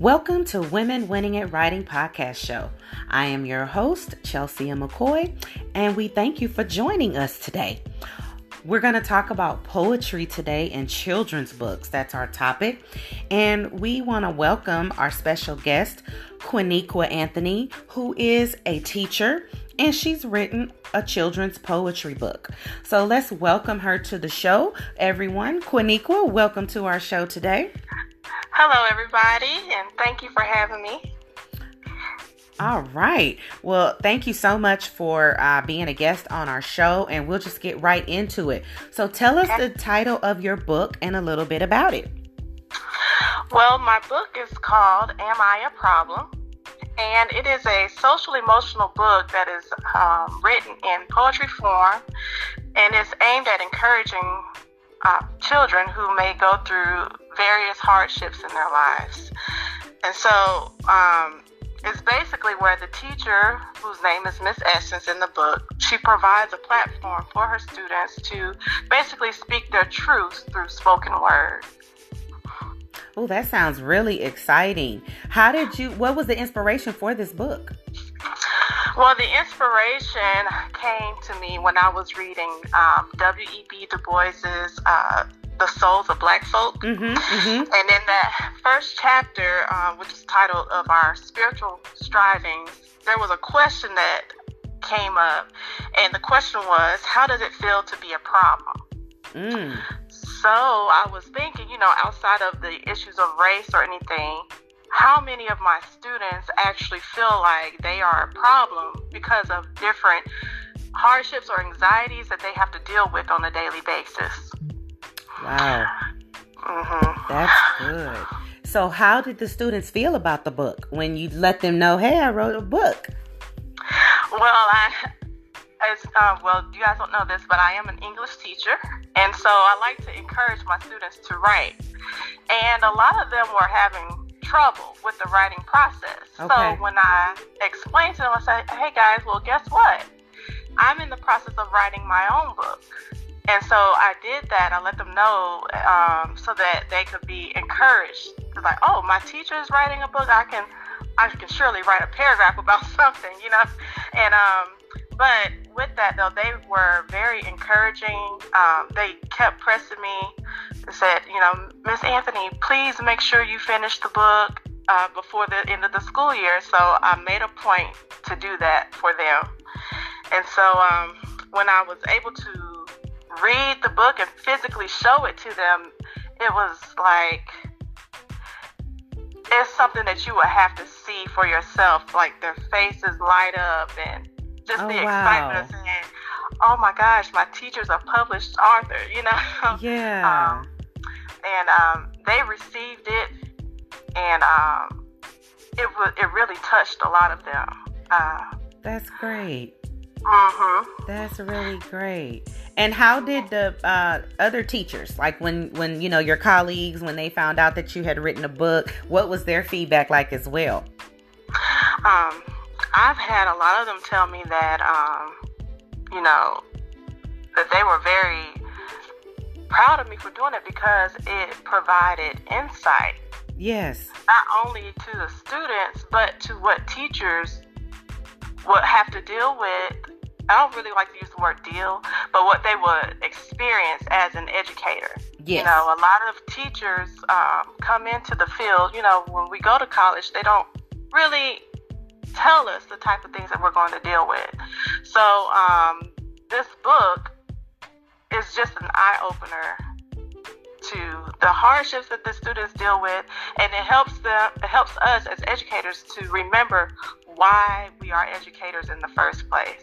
Welcome to Women Winning at Writing podcast show. I am your host, Chelsea McCoy, and we thank you for joining us today. We're going to talk about poetry today and children's books. That's our topic. And we want to welcome our special guest, Quiniqua Anthony, who is a teacher and she's written a children's poetry book. So let's welcome her to the show. Everyone, Quiniqua, welcome to our show today. Hello, everybody, and thank you for having me. All right. Well, thank you so much for uh, being a guest on our show, and we'll just get right into it. So, tell us the title of your book and a little bit about it. Well, my book is called Am I a Problem? And it is a social emotional book that is um, written in poetry form and is aimed at encouraging uh, children who may go through various hardships in their lives. And so um, it's basically where the teacher, whose name is Miss Essence in the book, she provides a platform for her students to basically speak their truths through spoken word. Oh, that sounds really exciting. How did you, what was the inspiration for this book? Well, the inspiration came to me when I was reading um, W.E.B. Du Bois's uh, "The Souls of Black Folk," mm-hmm, mm-hmm. and in that first chapter, uh, which is titled "Of Our Spiritual Strivings," there was a question that came up, and the question was, "How does it feel to be a problem?" Mm. So I was thinking, you know, outside of the issues of race or anything, how many of my students actually feel like they are a problem because of different hardships or anxieties that they have to deal with on a daily basis? Wow. Mm-hmm. That's good. So, how did the students feel about the book when you let them know, hey, I wrote a book? Well, I, as uh, well, you guys don't know this, but I am an English teacher, and so I like to encourage my students to write. And a lot of them were having trouble with the writing process. Okay. So when I explained to them, I said, "Hey guys, well, guess what? I'm in the process of writing my own book." And so I did that. I let them know um, so that they could be encouraged. It's like, oh, my teacher is writing a book. I can, I can surely write a paragraph about something, you know. And um, but with that though, they were very encouraging. Um, they kept pressing me said, you know, Miss Anthony, please make sure you finish the book uh, before the end of the school year. So I made a point to do that for them. And so um, when I was able to read the book and physically show it to them, it was like it's something that you would have to see for yourself. Like their faces light up and just oh, the wow. excitement of "Oh my gosh, my teacher's a published author," you know. Yeah. Um, and um, they received it, and um, it was it really touched a lot of them. Uh, That's great. Mm-hmm. That's really great. And how did the uh, other teachers, like when when you know your colleagues, when they found out that you had written a book, what was their feedback like as well? Um, I've had a lot of them tell me that, um, you know, that they were very proud of me for doing it because it provided insight. Yes. Not only to the students, but to what teachers would have to deal with. I don't really like to use the word deal, but what they would experience as an educator. Yes. You know, a lot of teachers um, come into the field, you know, when we go to college, they don't really tell us the type of things that we're going to deal with. So um, this book is just an eye opener to the hardships that the students deal with, and it helps them. It helps us as educators to remember why we are educators in the first place,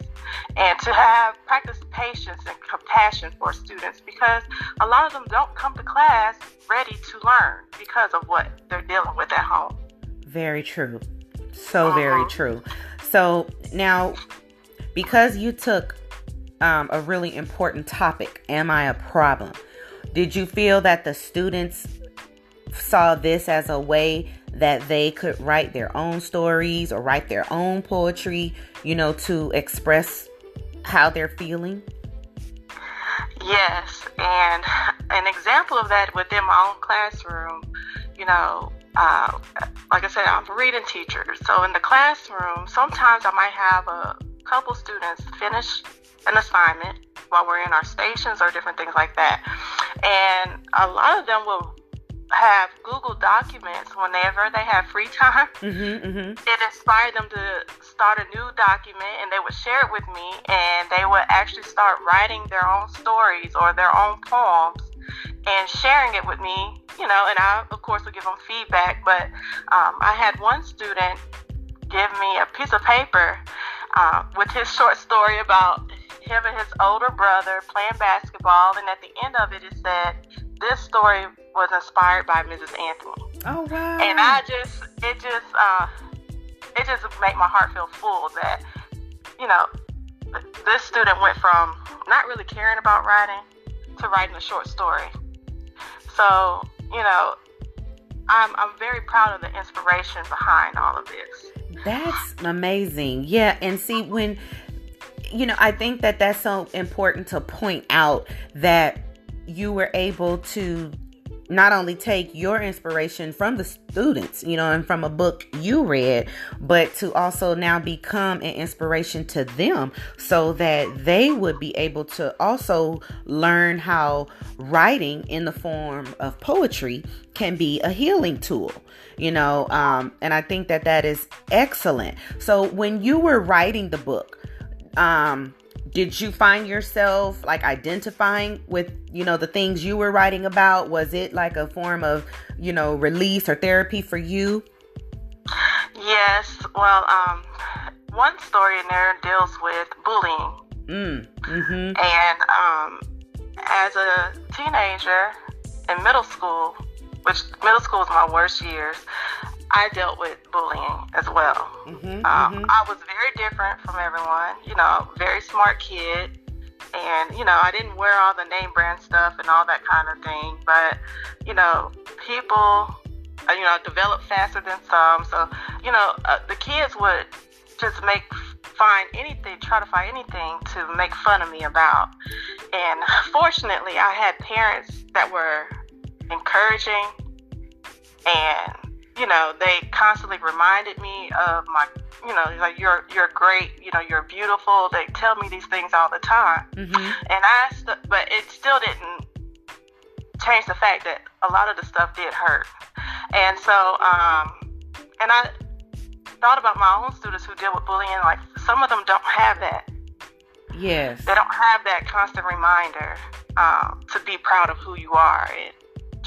and to have practice patience and compassion for students because a lot of them don't come to class ready to learn because of what they're dealing with at home. Very true. So very uh-huh. true. So now, because you took um, a really important topic, am I a problem? Did you feel that the students saw this as a way that they could write their own stories or write their own poetry, you know, to express how they're feeling? Yes, and an example of that within my own classroom, you know, uh, like I said, I'm a reading teacher. So in the classroom, sometimes I might have a couple students finish an assignment while we're in our stations or different things like that. And a lot of them will have Google Documents whenever they have free time. Mm-hmm, mm-hmm. It inspired them to start a new document and they would share it with me and they would actually start writing their own stories or their own poems and sharing it with me, you know, and I, of course, would give them feedback. But um, I had one student give me a piece of paper uh, with his short story about him and his older brother playing basketball. And at the end of it, it said, This story was inspired by Mrs. Anthony. Oh, wow. And I just, it just, uh, it just made my heart feel full that, you know, this student went from not really caring about writing to writing a short story. So, you know, I'm, I'm very proud of the inspiration behind all of this. That's amazing. Yeah. And see, when, you know, I think that that's so important to point out that you were able to not only take your inspiration from the students, you know, and from a book you read, but to also now become an inspiration to them so that they would be able to also learn how writing in the form of poetry can be a healing tool, you know, um, and I think that that is excellent. So when you were writing the book, um, did you find yourself like identifying with you know the things you were writing about? Was it like a form of you know release or therapy for you? Yes. Well um one story in there deals with bullying. Mm, mm-hmm. and um as a teenager in middle school which middle school was my worst years I dealt with bullying as well. Mm-hmm, um, mm-hmm. I was very different from everyone. You know, very smart kid, and you know, I didn't wear all the name brand stuff and all that kind of thing. But you know, people, uh, you know, develop faster than some. So you know, uh, the kids would just make find anything, try to find anything to make fun of me about. And fortunately, I had parents that were encouraging and you know, they constantly reminded me of my, you know, like you're you're great, you know, you're beautiful. They tell me these things all the time, mm-hmm. and I, st- but it still didn't change the fact that a lot of the stuff did hurt, and so, um, and I thought about my own students who deal with bullying. Like some of them don't have that. Yes. They don't have that constant reminder um, to be proud of who you are. It,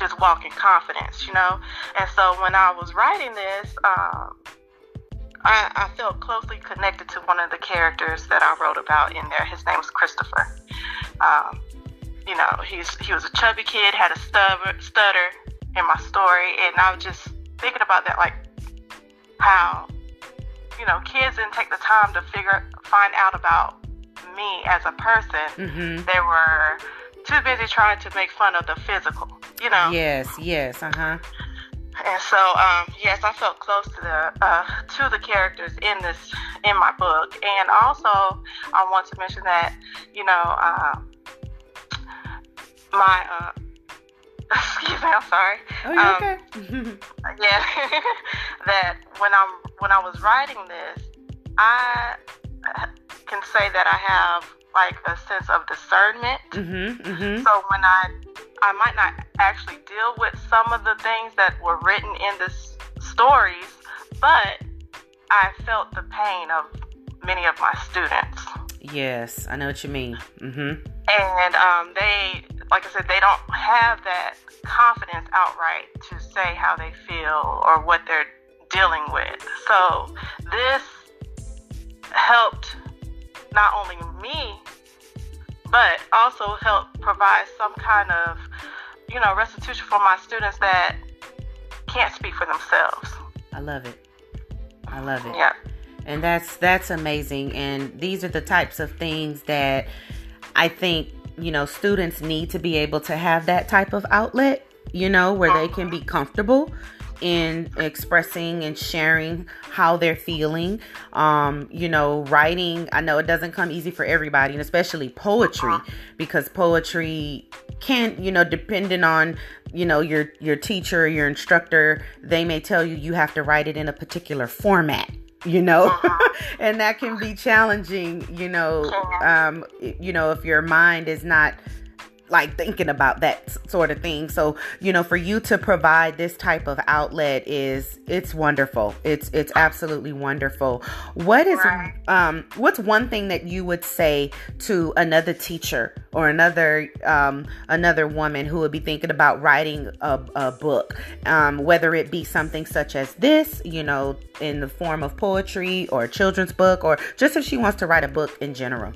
just walk in confidence, you know. And so when I was writing this, um, I, I, felt closely connected to one of the characters that I wrote about in there. His name was Christopher. Um, you know, he's he was a chubby kid, had a stutter, stutter in my story, and I was just thinking about that, like how you know kids didn't take the time to figure find out about me as a person. Mm-hmm. They were too busy trying to make fun of the physical, you know. Yes, yes, uh huh. And so, um, yes, I felt close to the uh, to the characters in this in my book, and also I want to mention that you know uh, my uh, excuse me, I'm sorry. Oh, you okay? Um, yeah, that when I'm when I was writing this, I can say that I have like a sense of discernment. Mm-hmm, mm-hmm. So when I I might not actually deal with some of the things that were written in the stories, but I felt the pain of many of my students. Yes, I know what you mean. Mm-hmm. And um, they, like I said, they don't have that confidence outright to say how they feel or what they're dealing with. So this helped not only me, but also help provide some kind of, you know, restitution for my students that can't speak for themselves. I love it. I love it. Yeah. And that's that's amazing. And these are the types of things that I think, you know, students need to be able to have that type of outlet, you know, where they can mm-hmm. be comfortable in expressing and sharing how they're feeling. Um, you know, writing, I know it doesn't come easy for everybody, and especially poetry, because poetry can, you know, depending on, you know, your your teacher or your instructor, they may tell you you have to write it in a particular format you know uh-huh. and that can be challenging you know um you know if your mind is not like thinking about that sort of thing. So, you know, for you to provide this type of outlet is it's wonderful. It's it's absolutely wonderful. What is right. um what's one thing that you would say to another teacher or another um another woman who would be thinking about writing a, a book, um, whether it be something such as this, you know, in the form of poetry or a children's book, or just if she wants to write a book in general?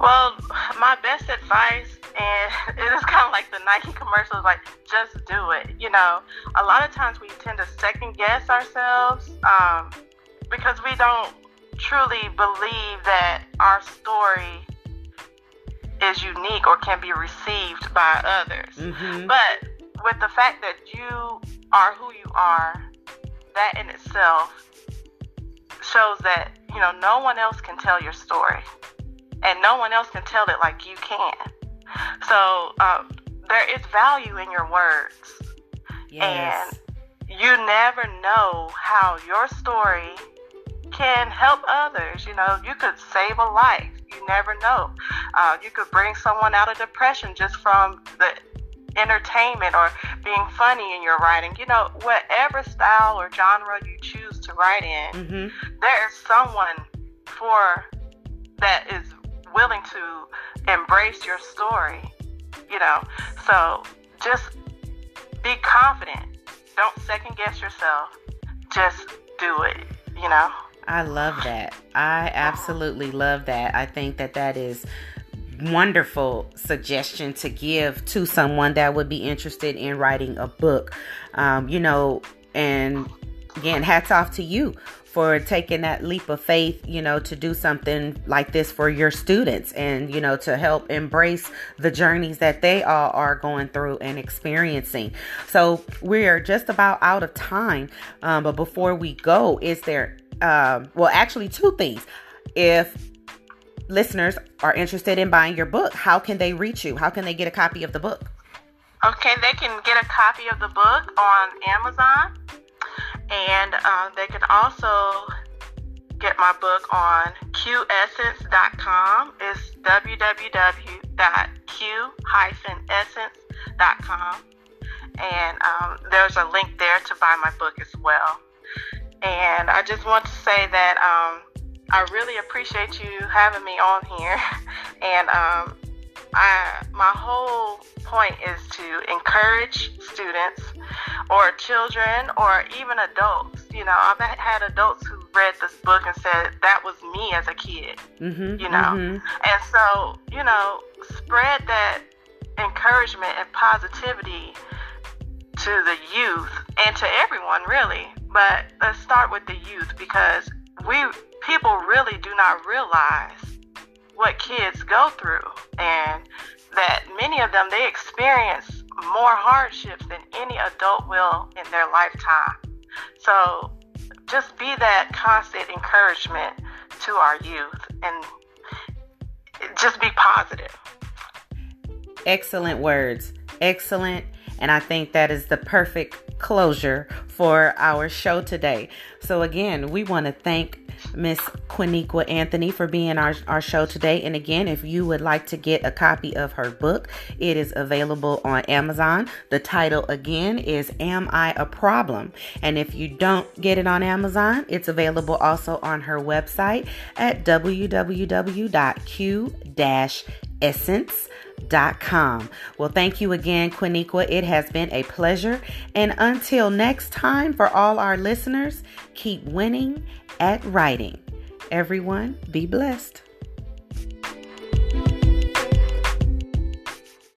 Well, my best advice and it is kind of like the Nike commercials, like just do it. You know, a lot of times we tend to second guess ourselves um, because we don't truly believe that our story is unique or can be received by others. Mm-hmm. But with the fact that you are who you are, that in itself shows that you know no one else can tell your story and no one else can tell it like you can so um, there is value in your words. Yes. And you never know how your story can help others. You know, you could save a life. You never know. Uh, you could bring someone out of depression just from the entertainment or being funny in your writing. You know, whatever style or genre you choose to write in, mm-hmm. there is someone for that is willing to embrace your story, you know. So just be confident. Don't second guess yourself. Just do it, you know. I love that. I absolutely love that. I think that that is wonderful suggestion to give to someone that would be interested in writing a book. Um, you know, and again, hats off to you for taking that leap of faith, you know, to do something like this for your students and, you know, to help embrace the journeys that they all are going through and experiencing. So we are just about out of time. Um, but before we go, is there, um, well, actually, two things. If listeners are interested in buying your book, how can they reach you? How can they get a copy of the book? Okay, they can get a copy of the book on Amazon and uh, they can also get my book on qessence.com. It's www.q-essence.com. And um, there's a link there to buy my book as well. And I just want to say that um, I really appreciate you having me on here. And um, I, my whole point is to encourage students or children or even adults. You know, I've had adults who read this book and said that was me as a kid. Mm-hmm, you know, mm-hmm. and so you know, spread that encouragement and positivity to the youth and to everyone really. But let's start with the youth because we people really do not realize what kids go through and that many of them they experience more hardships than any adult will in their lifetime. So just be that constant encouragement to our youth and just be positive. Excellent words. Excellent. And I think that is the perfect closure for our show today. So, again, we want to thank Miss Quiniqua Anthony for being our, our show today. And again, if you would like to get a copy of her book, it is available on Amazon. The title again is Am I a Problem? And if you don't get it on Amazon, it's available also on her website at www.q-essence.com. Well, thank you again, Quiniqua. It has been a pleasure. And until next time, for all our listeners, keep winning at writing. Everyone, be blessed.